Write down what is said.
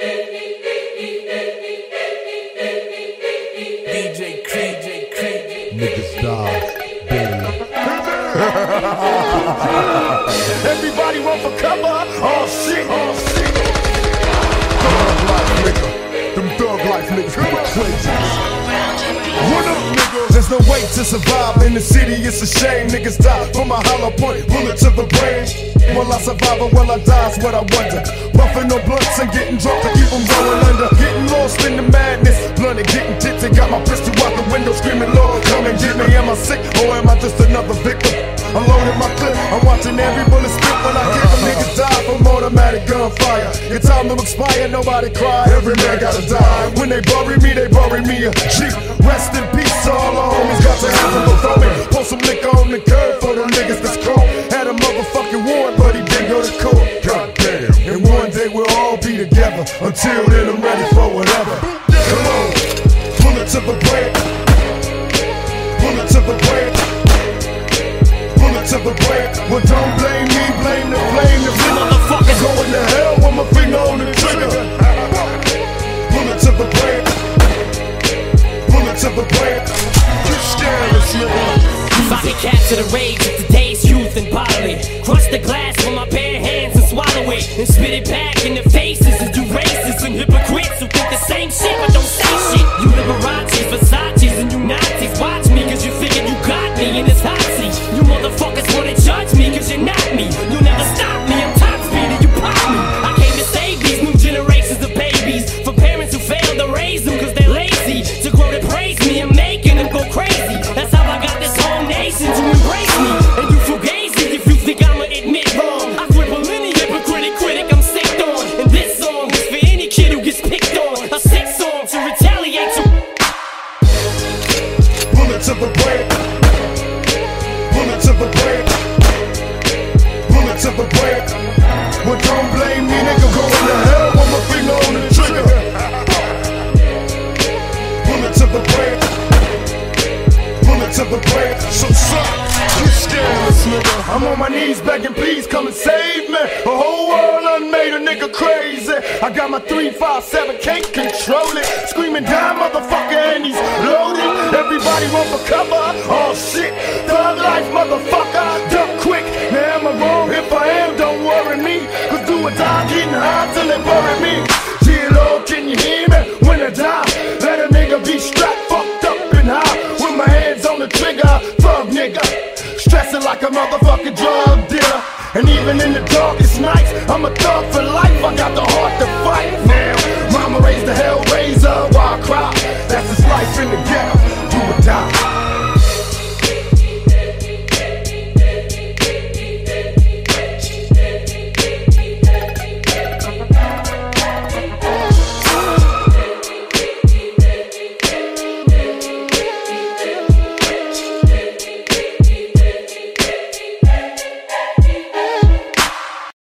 DJ Creep, DJ Creep. Niggas die, baby. Everybody run for cover. Oh shit, oh shit. Thug life nigga. Them thug life niggas be the craziest. What up, nigga? There's no way to survive in the city, it's a shame. Niggas die from a hollow point, bullet to the brain. Will I survive or will I die? Is what I wonder. Puffing no blunts and getting drunk to keep them going under. Getting lost in the madness, blunted, getting tipsy. Got my pistol out the window, screaming, Lord, come and get me. Am I sick or am I just another victim? I'm loading my clip, I'm watching every bullet spit when I kick them. Niggas die from automatic gunfire. Your time to expire, nobody cry. Every man gotta die. When they bury me, they bury me a G. Rest in peace, all the homies got to happen day we'll all be together. Until then, I'm ready for whatever. Come on, bullet to the brain. Bullet to the brain. Bullet to the brain. Well, don't blame me, blame the flame. The motherfucker going to hell with my finger on the trigger. Bullet to the brain. Bullet to the brain. You scandalous, nigga. If I can capture the rage of today's youth and it, crush the glass with my bare hands and spit it back in the faces of you racists and hypocrites who think the same shit but don't say shit. You Liberace's, Versace's, and you Nazis watch me cause you figured you got me in this hot to the brain. Bullet to the brain. Bullet to the brain. Well, don't blame me, nigga. Going to hell with my finger on the trigger. Bullet to the brain. Bullet to the brain. So suck. You scandalous, nigga. I'm on my knees begging, please come and save me. A whole world done made a nigga crazy. I got my 357, can't control it. Screaming down, motherfucker, and he's loaded. Everybody run for cover. Oh shit, thug life, motherfucker. Duck quick. Now am I wrong? If I am, don't worry me. Cause do or die, getting high till they bury me. Lord, can you hear me? When I die, let a nigga be strapped, fucked up and high. With my hands on the trigger, thug nigga. Stressing like a motherfucking drug dealer. And even in the darkest nights, I'm a thug for life. I got the whole